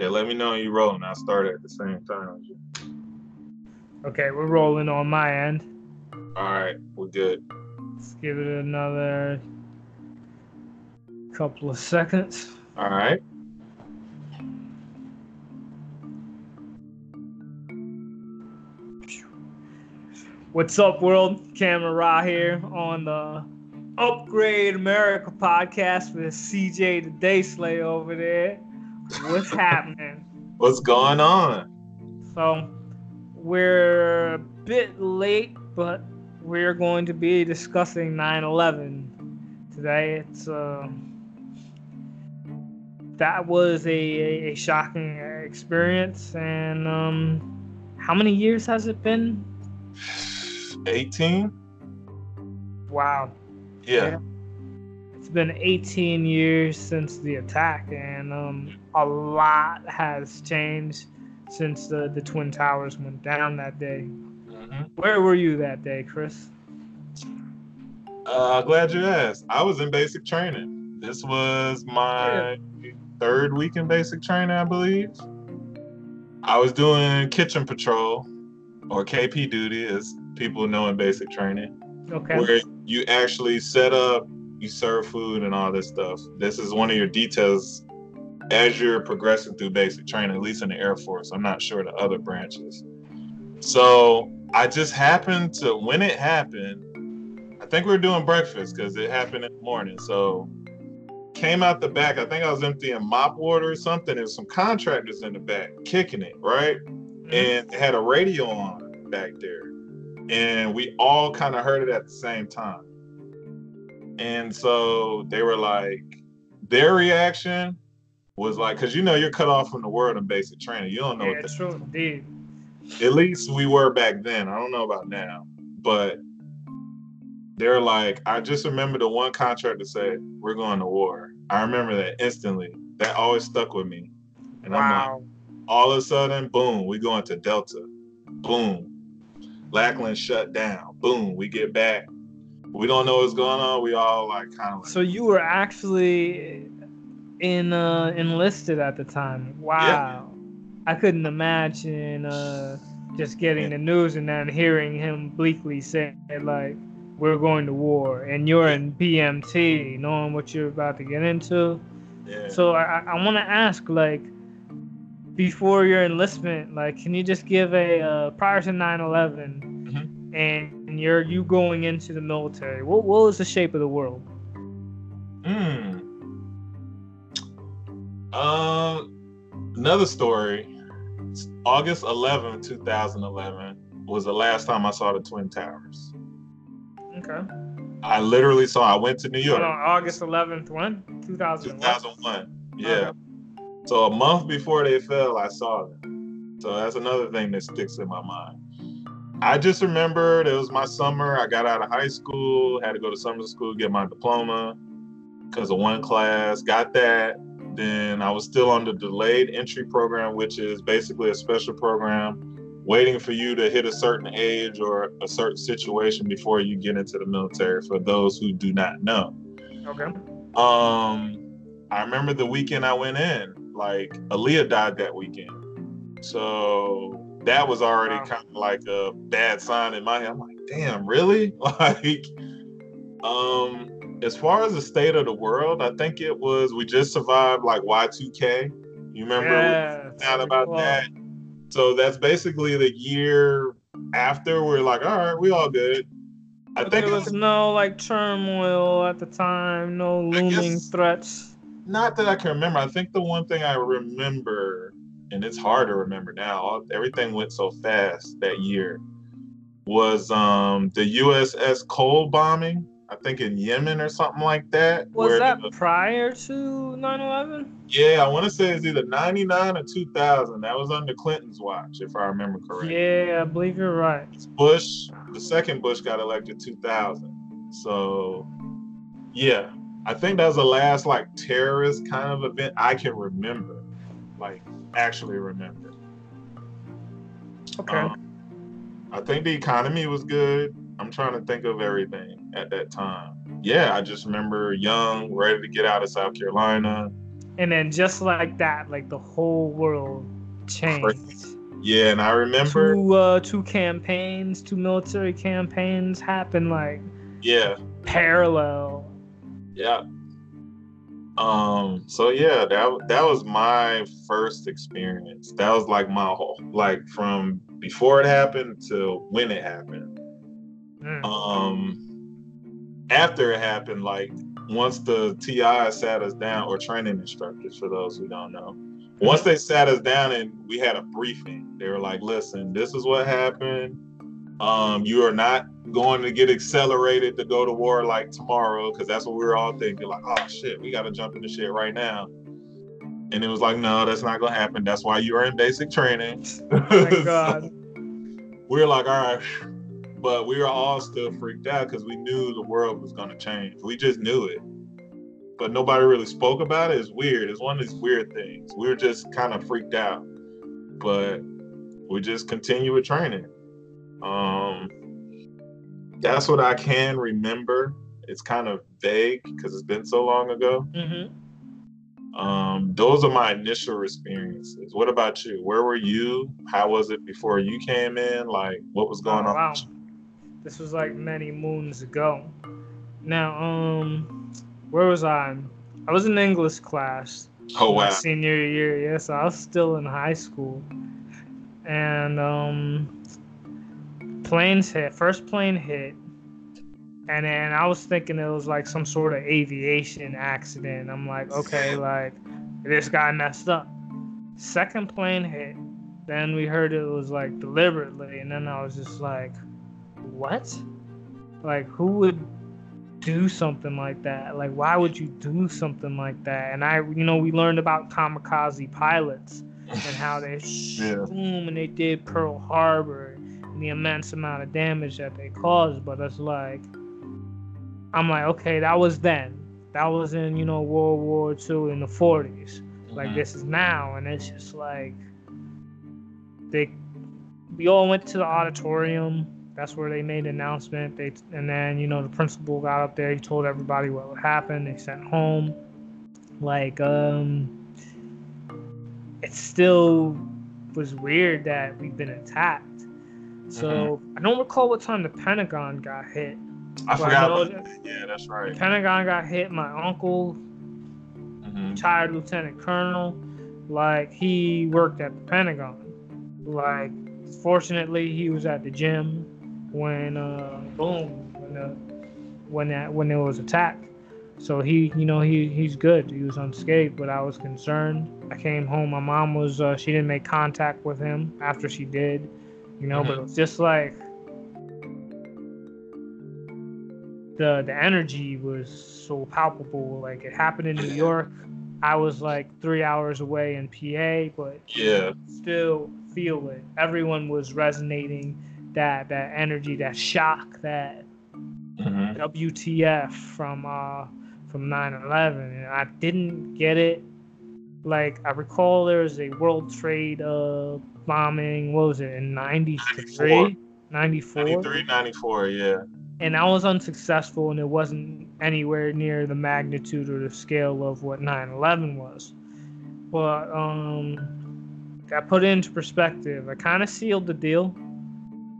Okay, let me know when you're rolling. I'll start at the same time. Okay, we're rolling on my end. All right, we're good. Let's give it another couple of seconds. All right. What's up, world? Cameron Ra here on the Upgrade America podcast with CJ the Day Slay over there. What's happening? What's going on? So, we're a bit late, but we're going to be discussing 9 11 today. It's uh, that was a, a, a shocking experience. And um, how many years has it been? 18? Wow. Yeah. Yeah. It's been 18 years since the attack, and um, a lot has changed since the, the Twin Towers went down that day. Mhm. Where were you that day, Chris? Uh, glad you asked. I was in basic training. This was my third week in basic training, I believe. I was doing kitchen patrol or KP duty, as people know in basic training, Okay. where you actually set up, you serve food, and all this stuff. This is one of your details as you're progressing through basic training, at least in the Air Force. I'm not sure the other branches. So I just happened to, when it happened, I think we were doing breakfast because it happened in the morning. So came out the back. I think I was emptying mop water or something. There's some contractors in the back kicking it, right? Mm-hmm. And it had a radio on back there. And we all kind of heard it at the same time. And so they were like, their reaction was like, because you know you're cut off from the world in basic training. You don't know yeah, what true indeed. at least we were back then. I don't know about now, but they're like, I just remember the one contractor said, "We're going to war." I remember that instantly. That always stuck with me. And I'm like, Wow. all of a sudden, boom, we go into Delta. Boom, Lackland shut down. Boom, we get back. We don't know what's going on. We all like kind of like, So you were actually in uh, enlisted at the time. Wow. I couldn't imagine uh, just getting the news and then hearing him bleakly say like, "We're going to war," and you're in BMT, knowing what you're about to get into. yeah. So I, I want to ask, like, before your enlistment, like, can you just give a uh, prior to 9/11, Mhm. and you're you going into the military? What what was the shape of the world? Mm. Um, another story. August 11, 2011 was the last time I saw the Twin Towers. Okay. I literally saw. I went to New York, on, August 11th, when? 2001. 2001. Yeah. Okay. So a month before they fell, I saw them. So that's another thing that sticks in my mind. I just remembered it was my summer. I got out of high school, had to go to summer school, get my diploma because of one class. Got that. Then I was still on the delayed entry program, which is basically a special program waiting for you to hit a certain age or a certain situation before you get into the military for those who do not know. Okay. Um, I remember the weekend I went in, like Aaliyah died that weekend. So that was already Wow. kind of like a bad sign in my head. I'm like, damn, really? Like, um, as far as the state of the world, I think it was we just survived like Y2K. You remember Yeah. found about well, that? So that's basically the year after we're like, all right, we all good. I but think there was was no like turmoil at the time, no looming guess- threats. Not that I can remember. I think the one thing I remember, and it's hard to remember now, everything went so fast that year, was um the USS Cole bombing. I think in Yemen or something like that. Was that the- prior to 9/11? yeah, I want to say it's either 99 or 2000. That was under Clinton's watch, if I remember correctly. Yeah, I believe you're right. Bush, the second Bush got elected 2000. So, yeah, I think that was the last like terrorist kind of event I can remember, like actually remember. Okay. Um, I think the economy was good. I'm trying to think of everything at that time. Yeah, I just remember young, ready to get out of South Carolina. And then just like that, like the whole world changed. Yeah, and I remember two uh, two campaigns, two military campaigns happened like yeah parallel. Yeah. Um. So yeah, that that was my first experience. That was like my whole like from before it happened to when it happened. Mm. Um. After it happened, like once the TI sat us down, or training instructors for those who don't know, once they sat us down and we had a briefing, they were like, "Listen, this is what happened. Um, you are not going to get accelerated to go to war like tomorrow, because that's what we were all thinking. Like, oh shit, we got to jump into shit right now." And it was like, "No, that's not gonna happen. That's why you are in basic training." Oh my God. so We're like, "All right." But we were all still freaked out because we knew the world was going to change. We just knew it but nobody really spoke about it. It's weird. It's one of these weird things. We were just kind of freaked out, but we just continue with training. Um, that's what I can remember. It's kind of vague because it's been so long ago. Mm-hmm. Um, those are my initial experiences. What about you? Where were you? How was it before you came in? Like, what was going oh, on? Wow. This was like many moons ago. Now, um, where was I? I was in English class. Oh wow. senior year, yes, yeah, so I was still in high school, and um, planes hit. First plane hit, and then I was thinking it was like some sort of aviation accident. I'm like, okay, like this guy messed up. Second plane hit, then we heard it was like deliberately, and then I was just like, what? Like who would do something like that? Like, why would you do something like that? And I, you know, we learned about kamikaze pilots and how they yeah. boom and they did Pearl Harbor the immense amount of damage that they caused. But it's like, I'm like, okay, that was then. That was in, you know, World War II in the 40s. Like, mm-hmm. this is now. And it's just like, they, we all went to the auditorium that's where they made the announcement. They and then you know the principal got up there. He told everybody what would happen. They sent home. Like um, it still was weird that we've been attacked. So mm-hmm. I don't recall what time the Pentagon got hit. I forgot. I that. Yeah, that's right. The Pentagon got hit. My uncle, mm-hmm. retired lieutenant colonel, like he worked at the Pentagon. Like, fortunately, he was at the gym when uh, boom when the, when that when it was attacked. So he, you know, he he's good. He was unscathed, but I was concerned. I came home. My mom was uh, she didn't make contact with him after she did, you know. Mm-hmm. But it's just like the the energy was so palpable. Like it happened in New York. I was like three hours away in PA, but yeah, still feel it. Everyone was resonating that that energy, that shock, that mm-hmm. WTF from uh from 9/11, and I didn't get it. Like I recall, there was a World Trade uh bombing. What was it in '93? 94. 93, 94, yeah. And I was unsuccessful, and it wasn't anywhere near the magnitude or the scale of what 9/11 was. But um, I put it into perspective. I kind of sealed the deal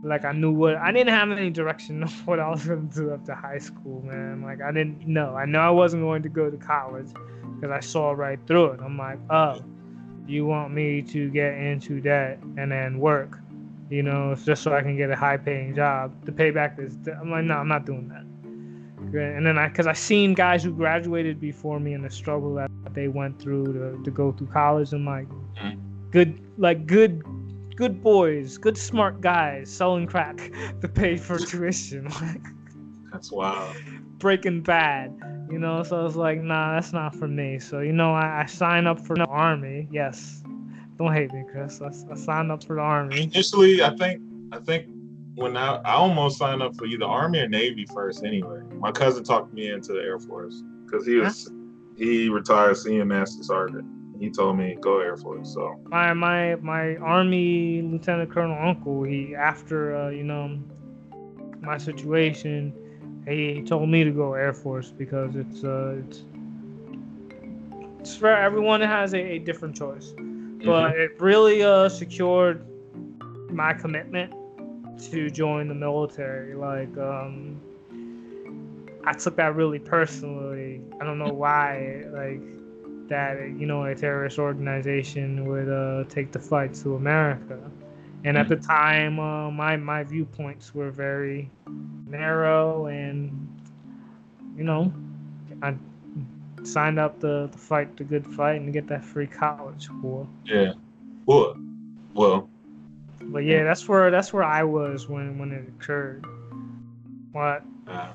like I knew what I didn't have any direction of what I was going to do after high school, man. Like I didn't know. I know I wasn't going to go to college because I saw right through it. I'm like, oh, you want me to get into debt and then work, you know, just so I can get a high-paying job to pay back this. Debt. I'm like, no, I'm not doing that. And then I, because I seen guys who graduated before me and the struggle that they went through to, to go through college. I'm like, mm-hmm. good, like good good boys, good smart guys selling crack to pay for tuition. that's wild. Breaking Bad, you know. So I was like, nah, that's not for me. So you know, I, I signed up for the army. Yes, don't hate me, Chris. I, I signed up for the army. Initially, I think I think when I, I almost signed up for either army or navy first. Anyway, my cousin talked me into the Air Force because he was huh? he retired senior master sergeant he told me go Air Force. So my my my Army Lieutenant Colonel uncle, he after uh, you know my situation, he told me to go Air Force because it's uh it's it's for everyone has a, a different choice, but Mhm. it really uh secured my commitment to join the military. Like um, I took that really personally. I don't know why, like that you know a terrorist organization would uh, take the fight to America. And at the time, uh, my my viewpoints were very narrow, and you know, I signed up to, to fight the good fight and get that free college for. Yeah. Well, well, But yeah, that's where that's where I was when when it occurred. What? uh,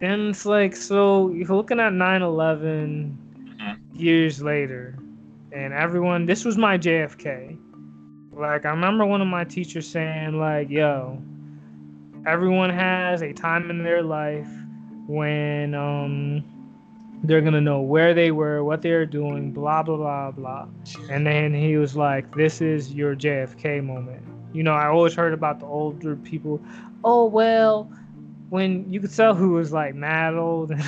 And it's like so you're looking at 9/11 Mhm. years later, and everyone. This was my JFK. Like I remember one of my teachers saying like, "Yo, everyone has a time in their life when um they're gonna know where they were, what they were doing, blah blah blah blah." And then he was like, "This is your JFK moment." You know, I always heard about the older people. Oh well, when you could tell who was like mad old and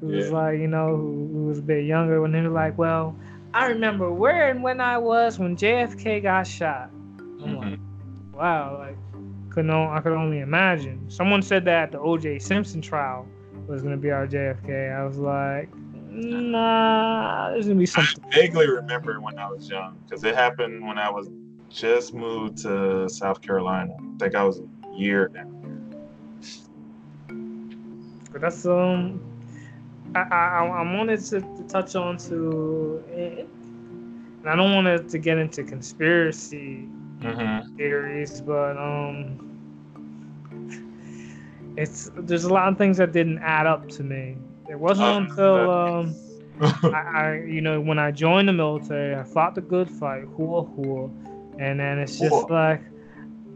who was like, you know, who, who was a bit younger. When they were like, "Well, I remember where and when I was when JFK got shot." I'm like, mhm. wow, like could no, I could only imagine. Someone said that the O.J. Simpson trial was gonna be our JFK. I was like, nah, there's gonna be something. I vaguely remember when I was young because it happened when I was just moved to South Carolina. I think I was a year down here. But that's um, I I, I wanted to, to touch on to, and I don't want to get into conspiracy. Mm-hmm. theories, but um, it's there's a lot of things that didn't add up to me. It wasn't Um, until um. I, I, you know, when I joined the military, I fought the good fight, hua hua, and then it's just like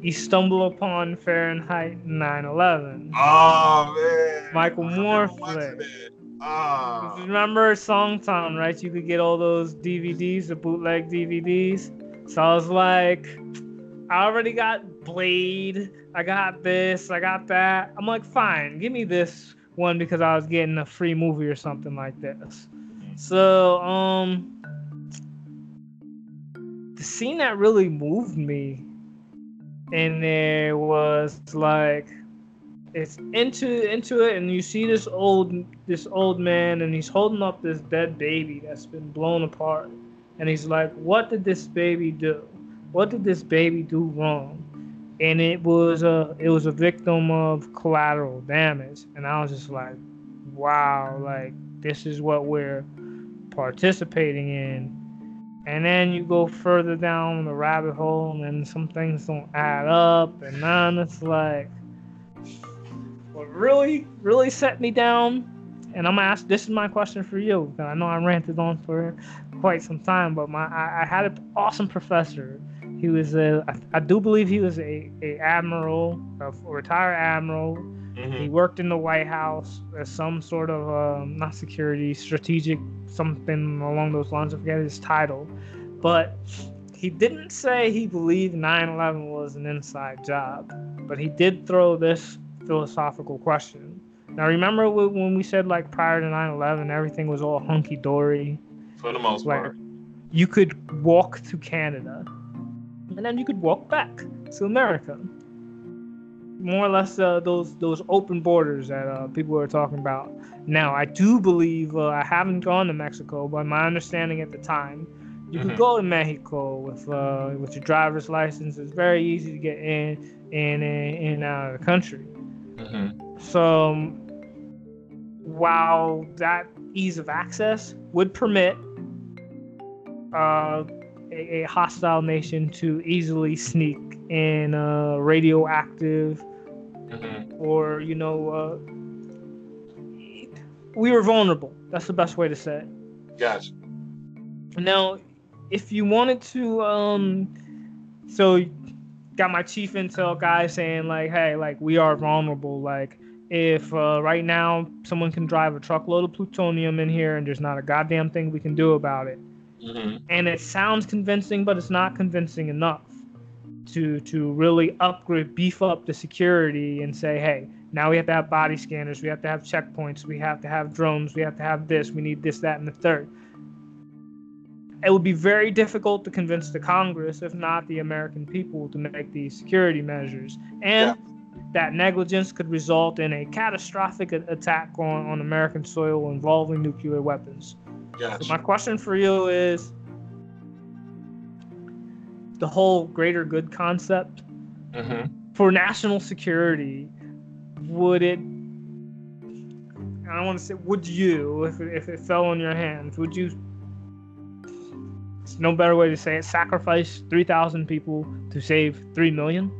you stumble upon Fahrenheit 9/11. oh man, Michael Moore flick. Ah, Remember Songtown, right? You could get all those DVDs, the bootleg DVDs. So I was like, I already got Blade. I got this. I got that. I'm like, fine, give me this one because I was getting a free movie or something like this. So, um, the scene that really moved me in there was like it's into into it and you see this old this old man and he's holding up this dead baby that's been blown apart. And he's like what did this baby do? What did this baby do wrong? And it was a it was a victim of collateral damage. And i was just like wow like this is what we're participating in. And then you go further down the rabbit hole and some things don't add up. And then it's like what really really set me down and i'm gonna ask this is my question for you i know i ranted on for quite some time but my i, I had an awesome professor he was a I, I do believe he was a, a admiral a retired admiral he Mhm. worked in the White House as some sort of um, not security, strategic, something along those lines. I forget his title, but he didn't say he believed 9/11 was an inside job. But he did throw this philosophical question. Now, remember when we said like prior to 9/11, everything was all hunky dory. for the most Like- part. You could walk to Canada, and then you could walk back to America. More or less, uh, those those open borders that uh, people are talking about. Now, I do believe uh, I haven't gone to Mexico, but my understanding at the time, you could Mhm. go to Mexico with uh, with your driver's license. It's very easy to get in in in, in and out of the country. Mhm. So, um, while that ease of access would permit uh, a, a hostile nation to easily sneak in uh, radioactive Mhm. or, you know, uh, we were vulnerable. That's the best way to say it. Gotcha. Now, if you wanted to, um, so got my chief intel guy saying like, hey, like we are vulnerable. Like if uh, right now someone can drive a truckload of plutonium in here and there's not a goddamn thing we can do about it, Mhm. and it sounds convincing, but it's not convincing enough. to to really upgrade, beef up the security, and say, hey, now we have to have body scanners, we have to have checkpoints, we have to have drones, we have to have this, we need this, that, and the third. It would be very difficult to convince the Congress, if not the American people, to make these security measures. And yeah that negligence could result in a catastrophic attack on, on American soil involving nuclear weapons. Gotcha. So my question for you is the whole greater good concept mm-hmm. for national security, would it I want to say would you if it, if it fell on your hands, would you it's no better way to say it, sacrifice 3,000 people to save 3 million?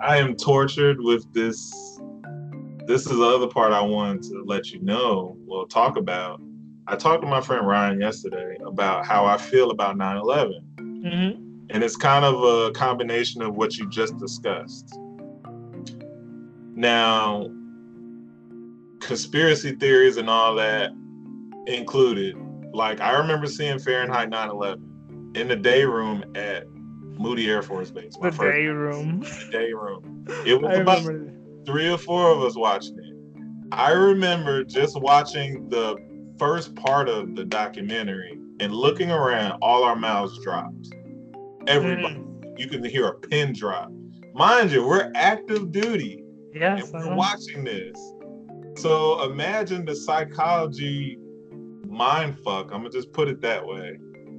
I am tortured with this. This is the other part I wanted to let you know, well, talk about. I talked to my friend Ryan yesterday about how I feel about 9 11. Mm-hmm. And it's kind of a combination of what you just discussed. Now, conspiracy theories and all that included. Like, I remember seeing Fahrenheit 9 11 in the day room at Moody Air Force Base. The day room. The day room. It was about three or four of us watching it. I remember just watching the first part of the documentary and looking around, all our mouths dropped. Everybody, mm. you can hear a pin drop. Mind you, we're active duty. Yes, and we're watching this. So imagine the psychology mind fuck. I'm gonna just put it that way.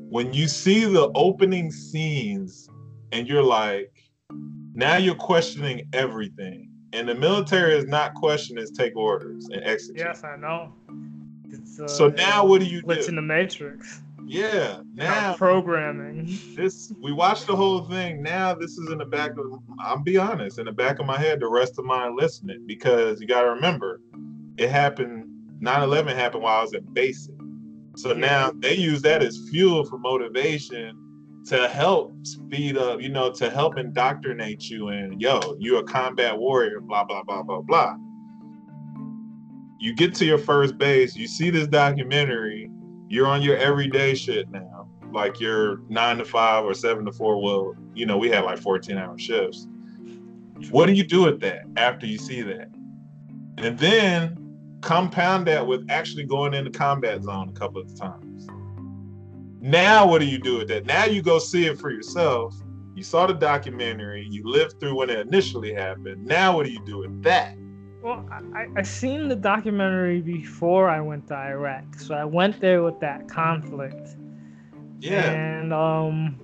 When you see the opening scenes and you're like, now you're questioning everything. And the military is not questioning, it's take orders and execute. Yes, I know. Uh, so now what do you do? in the matrix. Yeah, now programming. This we watched the whole thing. Now this is in the back of I'll be honest, in the back of my head, the rest of mine listening because you gotta remember, it happened 9-11 happened while I was at basic. So now they use that as fuel for motivation to help speed up, you know, to help indoctrinate you and yo, you're a combat warrior, blah, blah, blah, blah, blah. You get to your first base, you see this documentary, you're on your everyday shit now. Like you're nine to five or seven to four. Well, you know, we had like 14 hour shifts. What do you do with that after you see that? And then compound that with actually going into combat zone a couple of times now, what do you do with that? Now you go see it for yourself. You saw the documentary. You lived through when it initially happened. Now, what do you do with that? Well, I, I seen the documentary before I went to Iraq, so I went there with that conflict. Yeah. And um,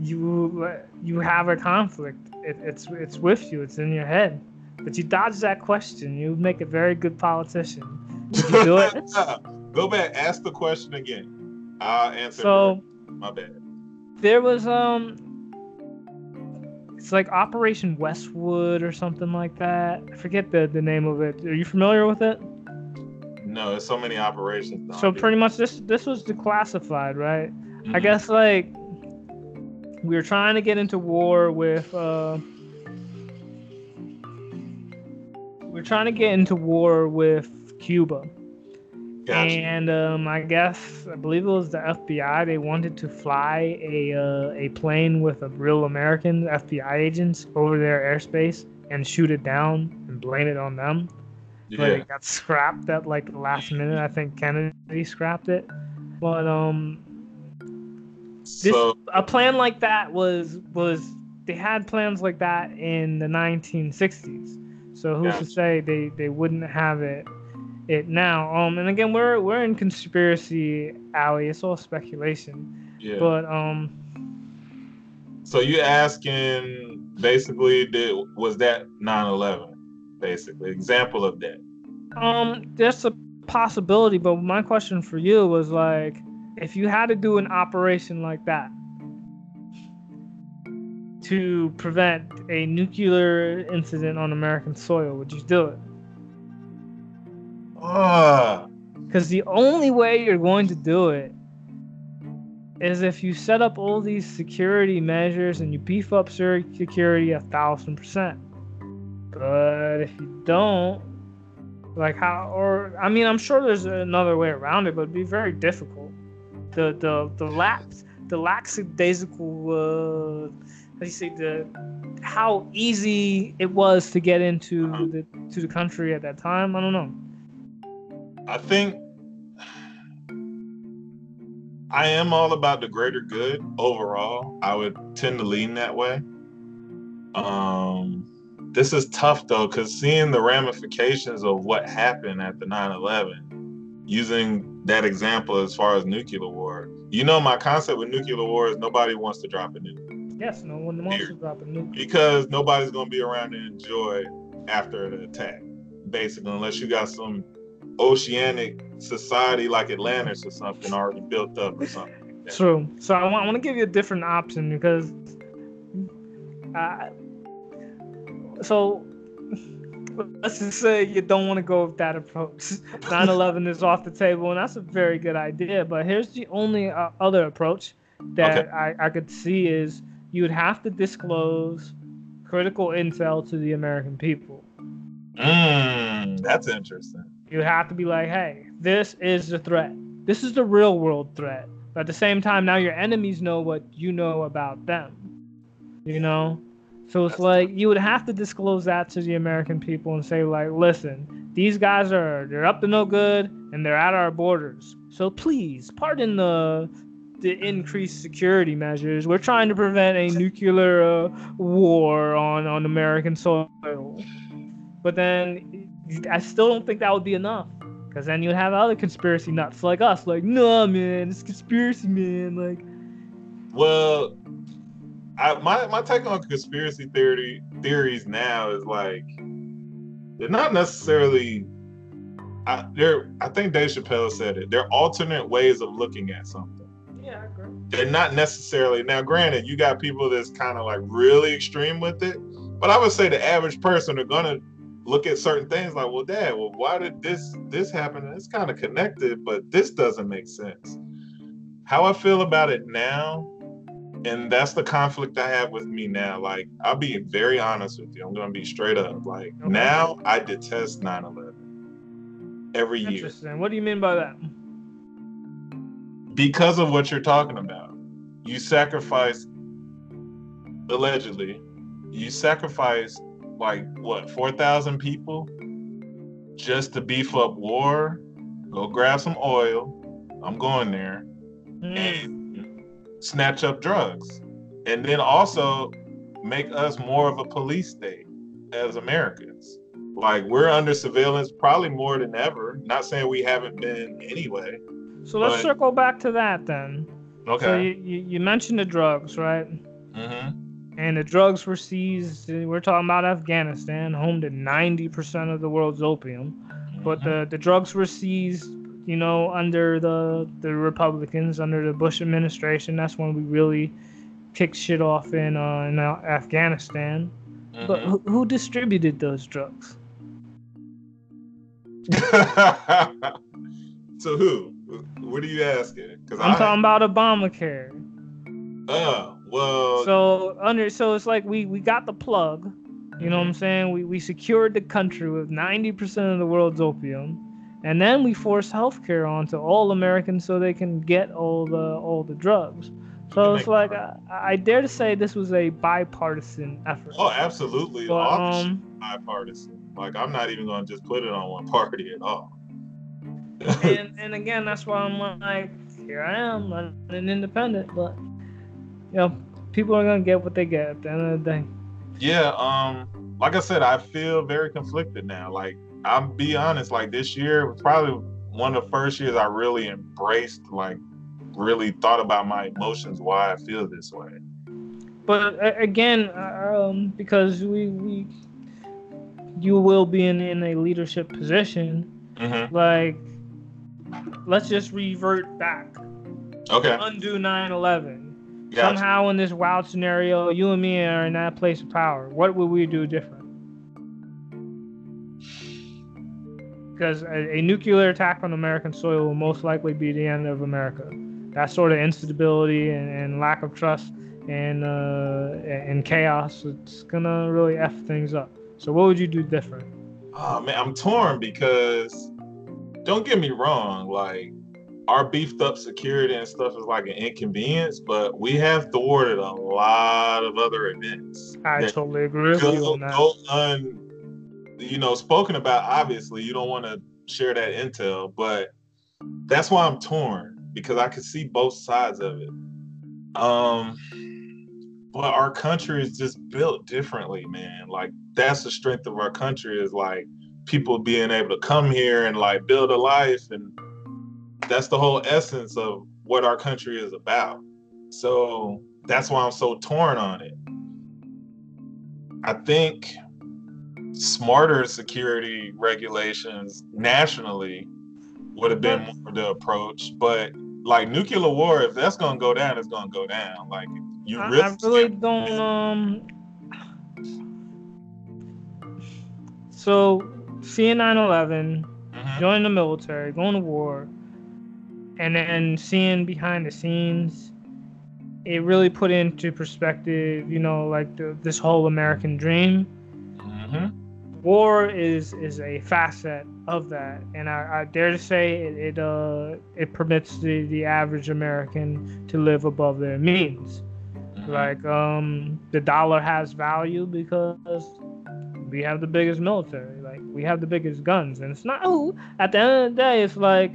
you you have a conflict. It, it's it's with you. It's in your head. But you dodge that question. You make a very good politician. Did you do it? Go back. Ask the question again. I'll answer. So, my bad. There was um, it's like Operation Westwood or something like that. I forget the the name of it. Are you familiar with it? No, there's so many operations. So pretty much this this was declassified, right? Mm-hmm. I guess like we were trying to get into war with uh we are trying to get into war with Cuba Gotcha. And um, I guess I believe it was the FBI. They wanted to fly a uh, a plane with a real American FBI agents over their airspace and shoot it down and blame it on them. Yeah. But it got scrapped at like the last minute. I think Kennedy scrapped it. But um, this so, a plan like that was was they had plans like that in the 1960s. So who's gotcha. to say they they wouldn't have it it now. Um, and again, we're we're in conspiracy alley. It's all speculation. Yeah. But um. So you asking basically did was that 9/11 basically example of that? Um, there's a possibility, but my question for you was like, if you had to do an operation like that to prevent a nuclear incident on American soil, would you do it? Because the only way you're going to do it is if you set up all these security measures and you beef up security a thousand percent. But if you don't, like how, or I mean, I'm sure there's another way around it, but it'd be very difficult. The the the lax the lackadaisical, uh, you say the how easy it was to get into Uh-huh. the to the country at that time. I don't know. I think I am all about the greater good overall. I would tend to lean that way. Um, this is tough though, because seeing the ramifications of what happened at the 9 11, using that example as far as nuclear war, you know, my concept with nuclear war is nobody wants to drop a nuke Yes, no one wants to drop a nuke. because nobody's going to be around to enjoy after an attack, basically, unless you got some oceanic society like Atlantis or something already built up or something. True. So I want, I want to give you a different option because, uh, so let's just say you don't want to go with that approach. 9/11 is off the table, and that's a very good idea. But here's the only uh, other approach that Okay. I, I could see is you would have to disclose critical intel to the American people. Mm, that's interesting. You have to be like, hey, this is the threat. This is the real world threat. But at the same time, now your enemies know what you know about them. You know? So it's That's like you would have to disclose that to the American people and say, like, listen, these guys are they're up to no good and they're at our borders. So please, pardon the the increased security measures. We're trying to prevent a nuclear uh, war on on American soil. But then I still don't think that would be enough. Because then you'd have other conspiracy nuts like us, like, nah, man, it's conspiracy, man. Like, Well, I, my my take on conspiracy theory theories now is like they're not necessarily. I, they're. I think Dave Chappelle said it. They're alternate ways of looking at something. Yeah, I agree. They're not necessarily. Now, granted, you got people that's kind of like really extreme with it, but I would say the average person are gonna look at certain things like, well, Dad, well, why did this this happen? And it's kind of connected, but this doesn't make sense. How I feel about it now, and that's the conflict I have with me now. Like, I'll be very honest with you. I'm gonna be straight up. Like Okay. now, I detest 9/11 every year Interesting. What do you mean by that? Because of what you're talking about. You sacrifice allegedly, you sacrifice like what four thousand people just to beef up war. Go grab some oil. I'm going there Hmm. and snatch up drugs, and then also make us more of a police state as Americans. Like we're under surveillance probably more than ever. Not saying we haven't been anyway. So let's but- circle back to that then. So Okay. you, you, you mentioned the drugs, right? mm-hmm. And the drugs were seized. We're talking about Afghanistan, home to 90% of the world's opium. But the, the drugs were seized, you know, under the the Republicans, under the Bush administration. That's when we really kicked shit off in uh, in uh, Afghanistan. But Mhm. who, who distributed those drugs? so who? What are you asking? Because I'm talking about Obamacare. Uh, well, So under so it's like we we got the plug. You know what I'm saying? We we secured the country with 90% of the world's opium. And then we force healthcare onto all Americans so they can get all the all the drugs. So it's like I, I dare to say this was a bipartisan effort. oh, absolutely. But, um, bipartisan. Like I'm not even gonna just put it on one party at all. And and again, that's why I'm like, here I am, an independent, but you know, people are gonna get what they get at the end of the day. yeah, um, like I said, I feel very conflicted now. Like I'll be honest, like this year was probably one of the first years I really embraced, like, really thought about my emotions, why I feel this way. But again, uh, um, because we we you will be in in a leadership position, Mm-hmm. like let's just revert back, Okay. undo 9/11. Gotcha. Somehow in this wild scenario, you and me are in that place of power. What would we do different? Because a, a nuclear attack on American soil will most likely be the end of America. That sort of instability and, and lack of trust and uh, and chaos, it's gonna really f things up. So what would you do different? Oh man, I'm torn because don't get me wrong, like our beefed up security and stuff is like an inconvenience, but we have thwarted a lot of other events. I totally agree with you on that. go un, you know, spoken about. Obviously, you don't want to share that intel, but that's why I'm torn because I can see both sides of it. Um, but our country is just built differently, man. Like that's the strength of our country is like people being able to come here and like build a life and that's the whole essence of what our country is about. So that's why I'm so torn on it. I think smarter security regulations nationally would have been more the approach, but like nuclear war, if that's gonna go down, it's gonna go down. Like you I, risk. I really don't. Um. So, seeing 9/11, Mhm. joining the military, going to war, and then seeing behind the scenes, it really put into perspective, you know, like the, this whole American dream. Mhm. War is is a facet of that, and I, I dare to say it it, uh, it permits the, the average American to live above their means. Mhm. Like um, the dollar has value because we have the biggest military. Like we have the biggest guns, and it's not. Oh, at the end of the day, it's like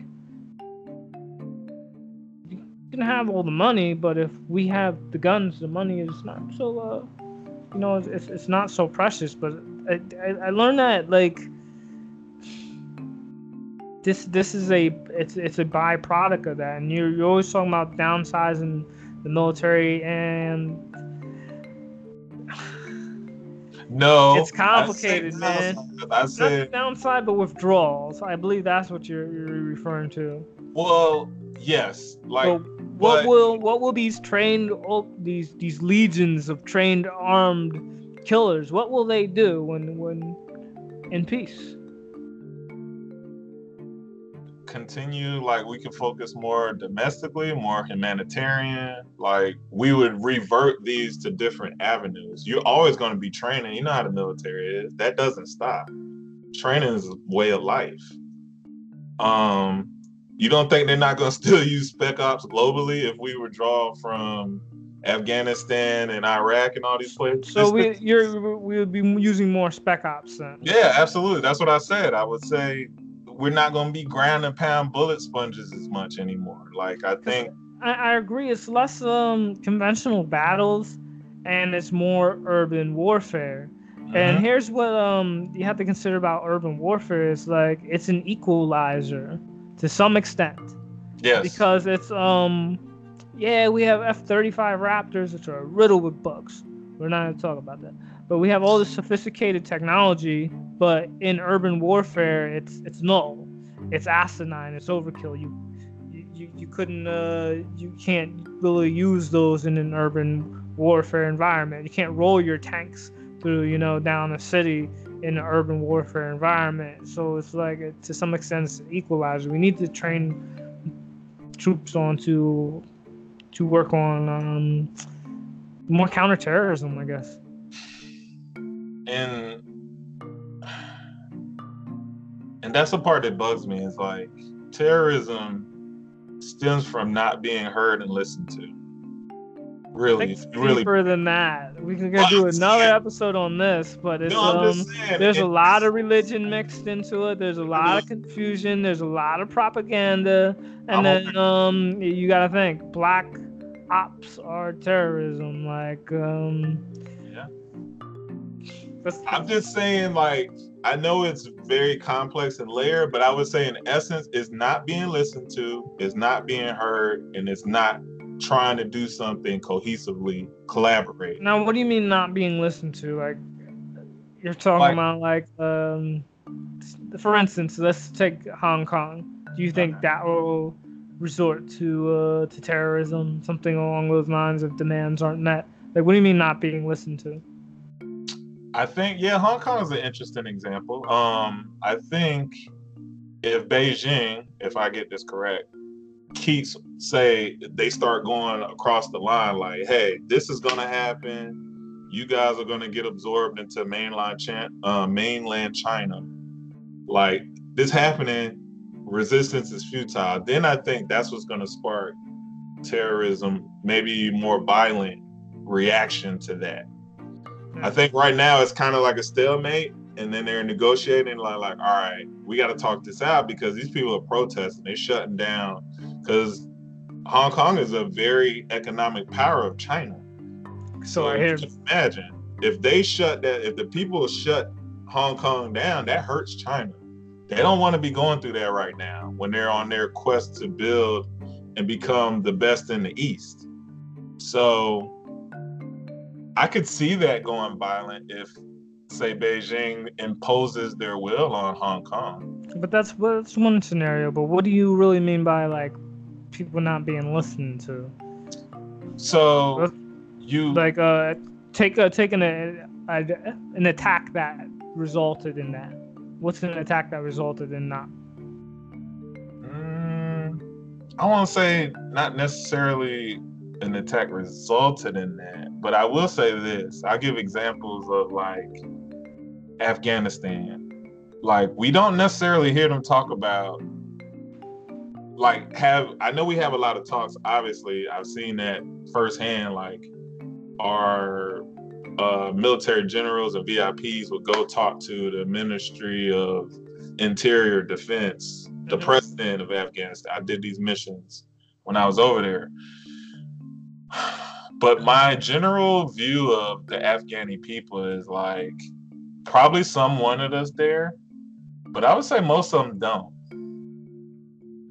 you can have all the money, but if we have the guns, the money is not so. Uh, you know, it's, it's, not so precious. But I, I, I learned that like this this is a it's it's a byproduct of that, and you're you're always talking about downsizing the military and No, It's complicated, I man. I not the said, downside, but withdrawals. I believe that's what you're, you're referring to. well, yes, like so what but- will what will these trained these these legions of trained armed killers? What will they do when when in peace? Continue like we can focus more domestically more humanitarian like we would revert these to different avenues. You're always going to be training you know how the military is that doesn't stop. Training is a way of life. Um you don't think they're not going to still use spec ops globally if we withdraw from afghanistan and iraq and all these places? So we you're we would be using more spec ops then. yeah absolutely. That's what i said. I would say we're not going to be ground and pound bullet sponges as much anymore like i think I, I agree. It's less um conventional battles, and it's more urban warfare. And Mhm. here's what um you have to consider about urban warfare is like it's an equalizer to some extent yes because it's um yeah we have F-35 Raptors which are riddled with bugs. We're not gonna talk about that. But we have all this sophisticated technology, but in urban warfare it's it's null. It's asinine. It's overkill. You you, you, couldn't uh you can't really use those in an urban warfare environment. You can't roll your tanks through you know down a city in an urban warfare environment. So it's like uh, to some extent it's an equalizer. We need to train troops on to to work on um, more counterterrorism, I guess. And and that's the part that bugs me is like terrorism stems from not being heard and listened to really It's really deeper than that. We can go do another saying- episode on this, but it's no um, saying there's a lot of religion mixed into it. There's a lot of confusion. There's a lot of propaganda, and I'm then um, you gotta think black ops are terrorism. Like um, i'm just saying like i know it's very complex and layered but i would say in essence it's not being listened to it's not being heard and it's not trying to do something cohesively collaborate Now, what do you mean not being listened to? Like, you're talking Like- about like, um, for instance, let's take Hong Kong. Do you think Okay. that will resort to uh, to terrorism, something along those lines if demands aren't met? Like, what do you mean not being listened to? I think yeah, Hong Kong is an interesting example. Um, I think if Beijing, if I get this correct, keeps say they start going across the line like, hey, this is gonna happen. You guys are gonna get absorbed into mainland China, uh, mainland China. Like this happening, resistance is futile, then I think that's what's to spark terrorism, maybe more violent reaction to that. I think right now it's kind of like a stalemate, and then they're negotiating like, like, all right, we got to talk this out because these people are protesting, they're shutting down because Hong Kong is a very economic power of China. So I hear. Imagine if they shut that, if the people shut Hong Kong down, that hurts China. They don't want to be going through that right now when they're on their quest to build and become the best in the East. So I could see that going violent if, say, Beijing imposes their will on Hong Kong. But that's that's one scenario. But what do you really mean by like people not being listened to? So you like uh take a taking a, a an attack that resulted in that. What's an attack that resulted in not? Mm, I want to say not necessarily an attack resulted in that, but I will say this. I'll give examples of like Afghanistan. Like we don't necessarily hear them talk about like have I know we have a lot of talks. Obviously, I've seen that firsthand. Like our uh, military generals and VIPs would go talk to the Ministry of Interior Defense, the mm-hmm. president of Afghanistan. I did these missions when I was over there. But my general view of the Afghani people is like probably some wanted us there, but I would say most of them don't.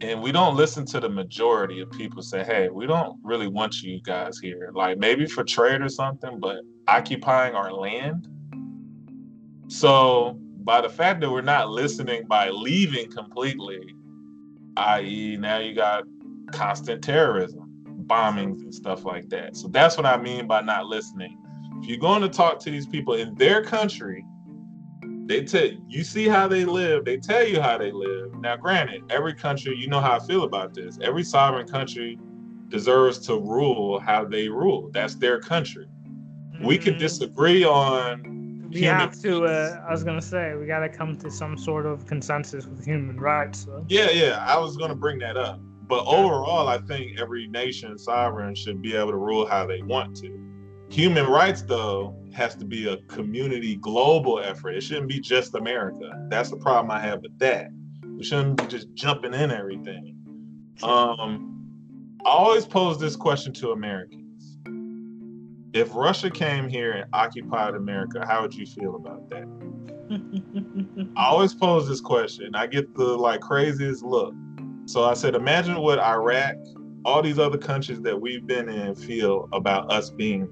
And we don't listen to the majority of people say, hey, we don't really want you guys here. Like maybe for trade or something, but occupying our land. So by the fact that we're not listening by leaving completely, i.e., now you got constant terrorism bombings and stuff like that. So that's what I mean by not listening. If you're going to talk to these people in their country, they tell you see how they live, they tell you how they live. Now, granted, every country, you know how I feel about this. Every sovereign country deserves to rule how they rule. That's their country. Mm-hmm. We could mm-hmm. disagree on we have to uh, i was going to say we got to come to some sort of consensus with human rights so. yeah yeah i was going to bring that up but overall, I think every nation sovereign should be able to rule how they want to. Human rights, though, has to be a community global effort. It shouldn't be just America. That's the problem I have with that. We shouldn't be just jumping in everything. Um, I always pose this question to Americans. If Russia came here and occupied America, how would you feel about that? I always pose this question. I get the like craziest look. So I said, imagine what Iraq, all these other countries that we've been in feel about us being.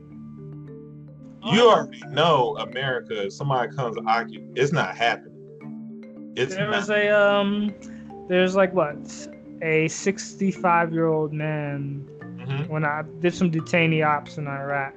You oh. already know America. If somebody comes to occupy, it's not happening. It's there not. was a um, there's like what a 65 year old man mm-hmm. when I did some detainee ops in Iraq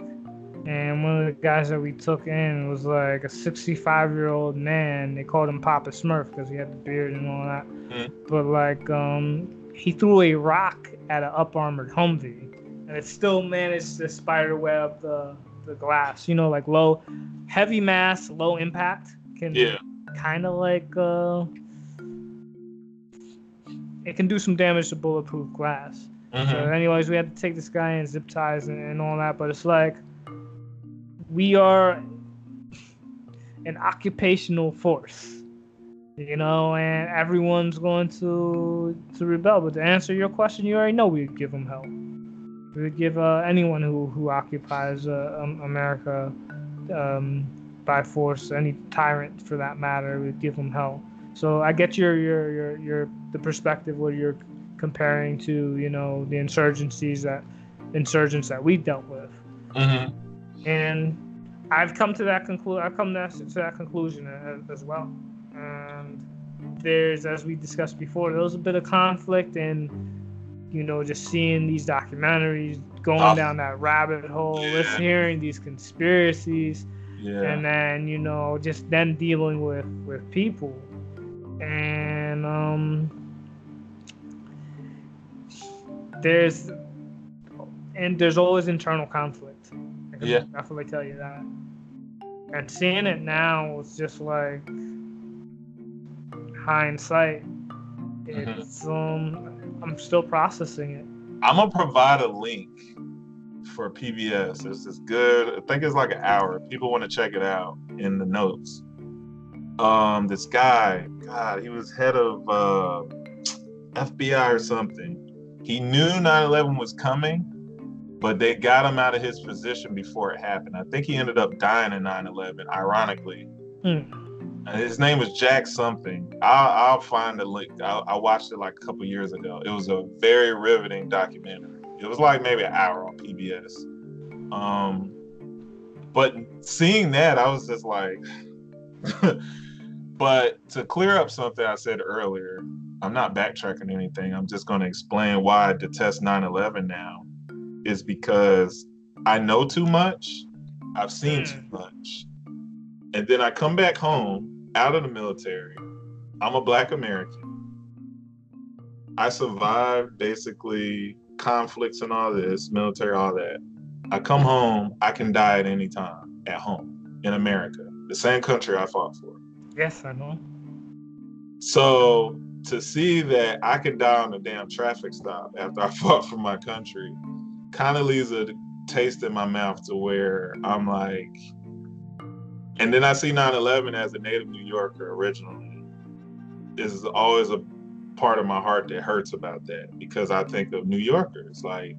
and one of the guys that we took in was like a 65 year old man. They called him Papa Smurf because he had the beard and all that. Mm. But like, um, he threw a rock at an up armored Humvee, and it still managed to spider web the the glass. You know, like low, heavy mass, low impact can yeah. kind of like uh, it can do some damage to bulletproof glass. Mm-hmm. So, anyways, we had to take this guy in zip ties and, and all that. But it's like we are an occupational force you know and everyone's going to to rebel. But to answer your question you already know we would give them help we would give uh, anyone who who occupies uh, um, america um, by force any tyrant for that matter we would give them help so i get your your your, your the perspective where you're comparing to you know the insurgencies that insurgents that we dealt with. Mm-hmm and I've come to that conclusion. I've come to that conclusion as, as, well. And there's, as we discussed before, there was a bit of conflict, and you know, just seeing these documentaries, going oh. down that rabbit hole, yeah. listening, hearing these conspiracies, yeah. and then you know, just then dealing with with people, and um, there's and there's always internal conflict I can yeah. definitely tell you that. And seeing it now was just like hindsight. Mm-hmm. It's um, I'm still processing it. I'm gonna provide a link for PBS. This is good. I think it's like an hour. People want to check it out in the notes. Um, this guy, God, he was head of uh, FBI or something. He knew 9/11 was coming, but they got him out of his position before it happened. I think he ended up dying in 9/11, ironically. Hmm. His name was Jack something. I'll, I'll find the link. I, I watched it like a couple years ago. It was a very riveting documentary. It was like maybe an hour on PBS. Um, but seeing that, I was just like, but to clear up something I said earlier, I'm not backtracking anything. I'm just going to explain why I detest 9 11 now. Is because I know too much, I've seen too hmm. much. And then I come back home out of the military. I'm a black American. I survived basically conflicts and all this, military, all that. I come home, I can die at any time at home in America, the same country I fought for. Yes, I know. So to see that I could die on a damn traffic stop after I fought for my country kind of leaves a taste in my mouth to where I'm like, and then I see 9/11 as a native New Yorker originally. This is always a part of my heart that hurts about that because I think of New Yorkers. Like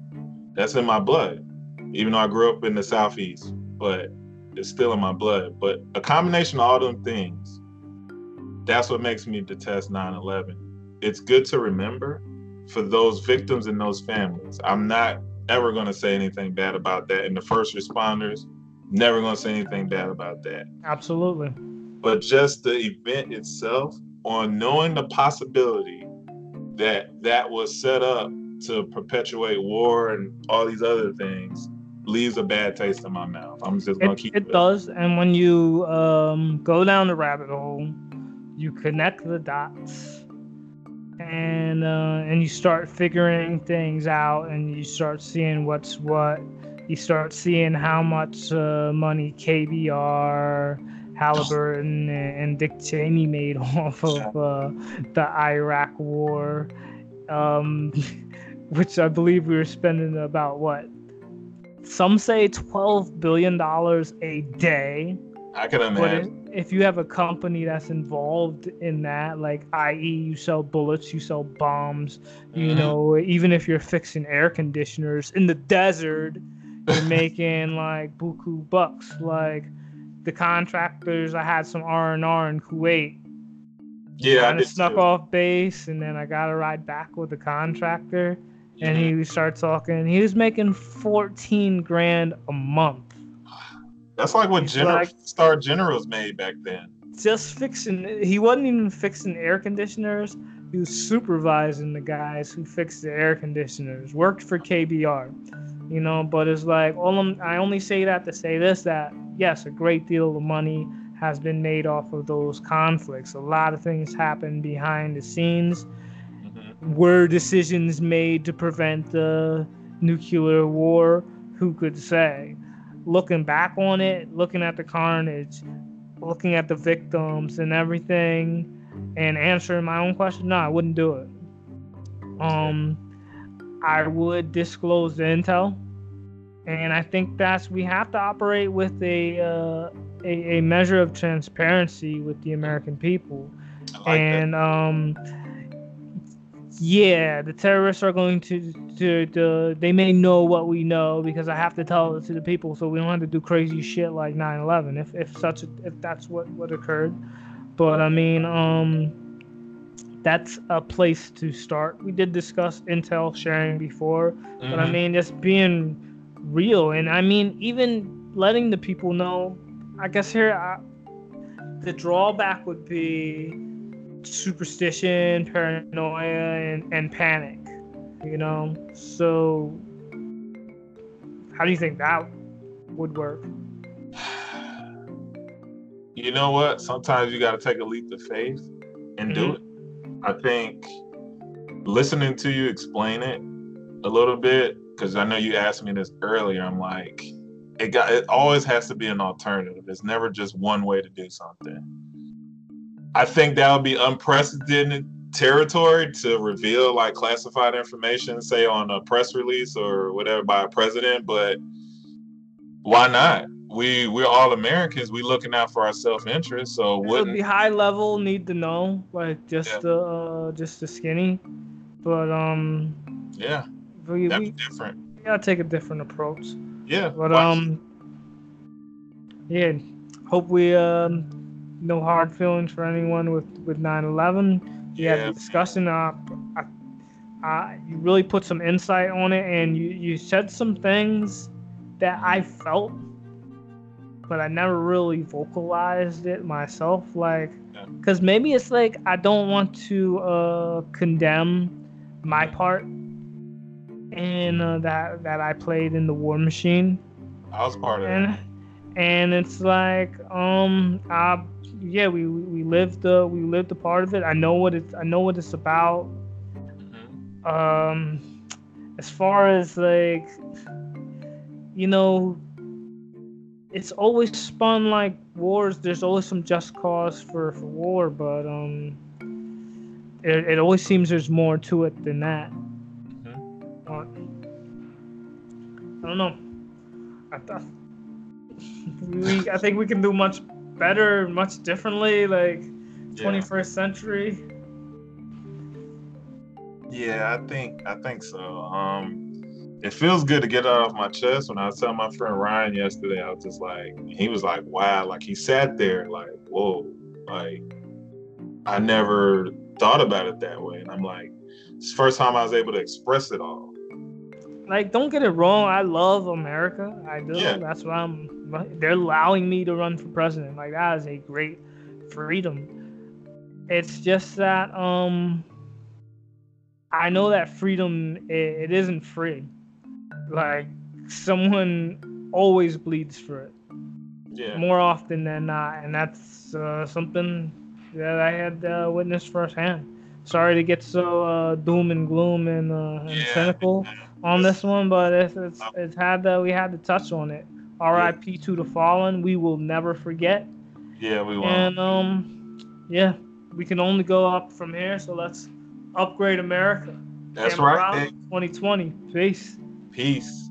that's in my blood, even though I grew up in the southeast, but it's still in my blood. But a combination of all them things, that's what makes me detest 9/11. It's good to remember for those victims and those families. I'm not ever going to say anything bad about that. And the first responders, never going to say anything bad about that. Absolutely. But just the event itself, on knowing the possibility that that was set up to perpetuate war and all these other things leaves a bad taste in my mouth. I'm just gonna it, keep it. It does, and when you um, go down the rabbit hole, you connect the dots, and uh, and you start figuring things out, and you start seeing what's what. You start seeing how much uh, money KBR Halliburton and Dick Cheney made off of uh, the Iraq War, um, which I believe we were spending about what? Some say twelve billion dollars a day. I can imagine. If, you have a company that's involved in that, like i.e., you sell bullets, you sell bombs, mm-hmm. you know, even if you're fixing air conditioners in the desert, you're making like buku bucks. Like the contractors. I had some R and R in Kuwait. Yeah, I snuck too. off base, and then I got a ride back with the contractor, and mm-hmm. he started talking. He was making fourteen grand a month. That's like what General like, Star Generals made back then. Just fixing. He wasn't even fixing air conditioners. He was supervising the guys who fixed the air conditioners. Worked for KBR you know. But it's like all I'm, I only say that to say this that yes, a great deal of money has been made off of those conflicts. A lot of things happen behind the scenes. Mm-hmm. Were decisions made to prevent the nuclear war? Who could say? Looking back on it, looking at the carnage, looking at the victims and everything, and answering my own question, no, I wouldn't do it. Um, I would disclose the intel, and I think that's we have to operate with a uh, a, a, measure of transparency with the American people, like and um, yeah, the terrorists are going to, to to they may know what we know because I have to tell it to the people so we don't have to do crazy shit like 9/11 if if such a, if that's what what occurred, but I mean um that's a place to start. We did discuss Intel sharing before, mm-hmm. but I mm-hmm. mean, just being real, and I mean, even letting the people know. I guess here, I, the drawback would be superstition, paranoia, and, and panic. You know, so how do you think that would work? You know what? Sometimes you got to take a leap of faith and mm-hmm. do it. I think listening to you explain it a little bit, because I know you asked me this earlier. I'm like, it got it always has to be an alternative. It's never just one way to do something. I think that would be unprecedented territory to reveal like classified information, say on a press release or whatever by a president, but why not? We we're all Americans. We looking out for our self interest, so It would wouldn't be high level, need to know, like just Yeah. the uh, just the skinny. But um, yeah, we, that'd we different. gotta take a different approach. Yeah, But why- um, yeah, hope we um, no hard feelings for anyone with with 9/11. We had Yeah. the discussion. Uh, I, I, you really put some insight on it, and you you said some things that I felt, but I never really vocalized it myself. Like, Yeah. because maybe it's like I don't want to uh, condemn my part in uh, that that I played in the War Machine I was part of and that. And it's like um I yeah we we lived the we lived a part of it. I know what it's i know what it's about. Mhm. um as far as like you know it's always spun like wars. There's always some just cause for for war but um it, it always seems there's more to it than that. Mhm. But, i don't know. I, th- we, I think we can do much better much differently like Yeah. 21st century Yeah, I think I think so. Um, it feels good to get it off my chest. When I was telling my friend Ryan yesterday, I was just like, he was like, "Wow!" Like he sat there, like, "Whoa!" Like I never thought about it that way, and I'm like, it's the first time I was able to express it all. like don't get it wrong i love america i do Yeah. that's why i'm they're allowing me to run for president. Like that is a great freedom. It's just that um i know that freedom it, it isn't free. Like someone always bleeds for it. Yeah, more often than not and that's uh, something that i had uh, witnessed firsthand. Sorry to get so uh, doom and gloom and, uh, and Yeah. cynical on this one, but it's it's, it's had to we had to touch on it. R.I.P. to the fallen. We will never forget. yeah, we won't. And um, yeah, we can only go up from here. So let's upgrade America. That's Cameron right. Brown, 2020. Peace. Peace.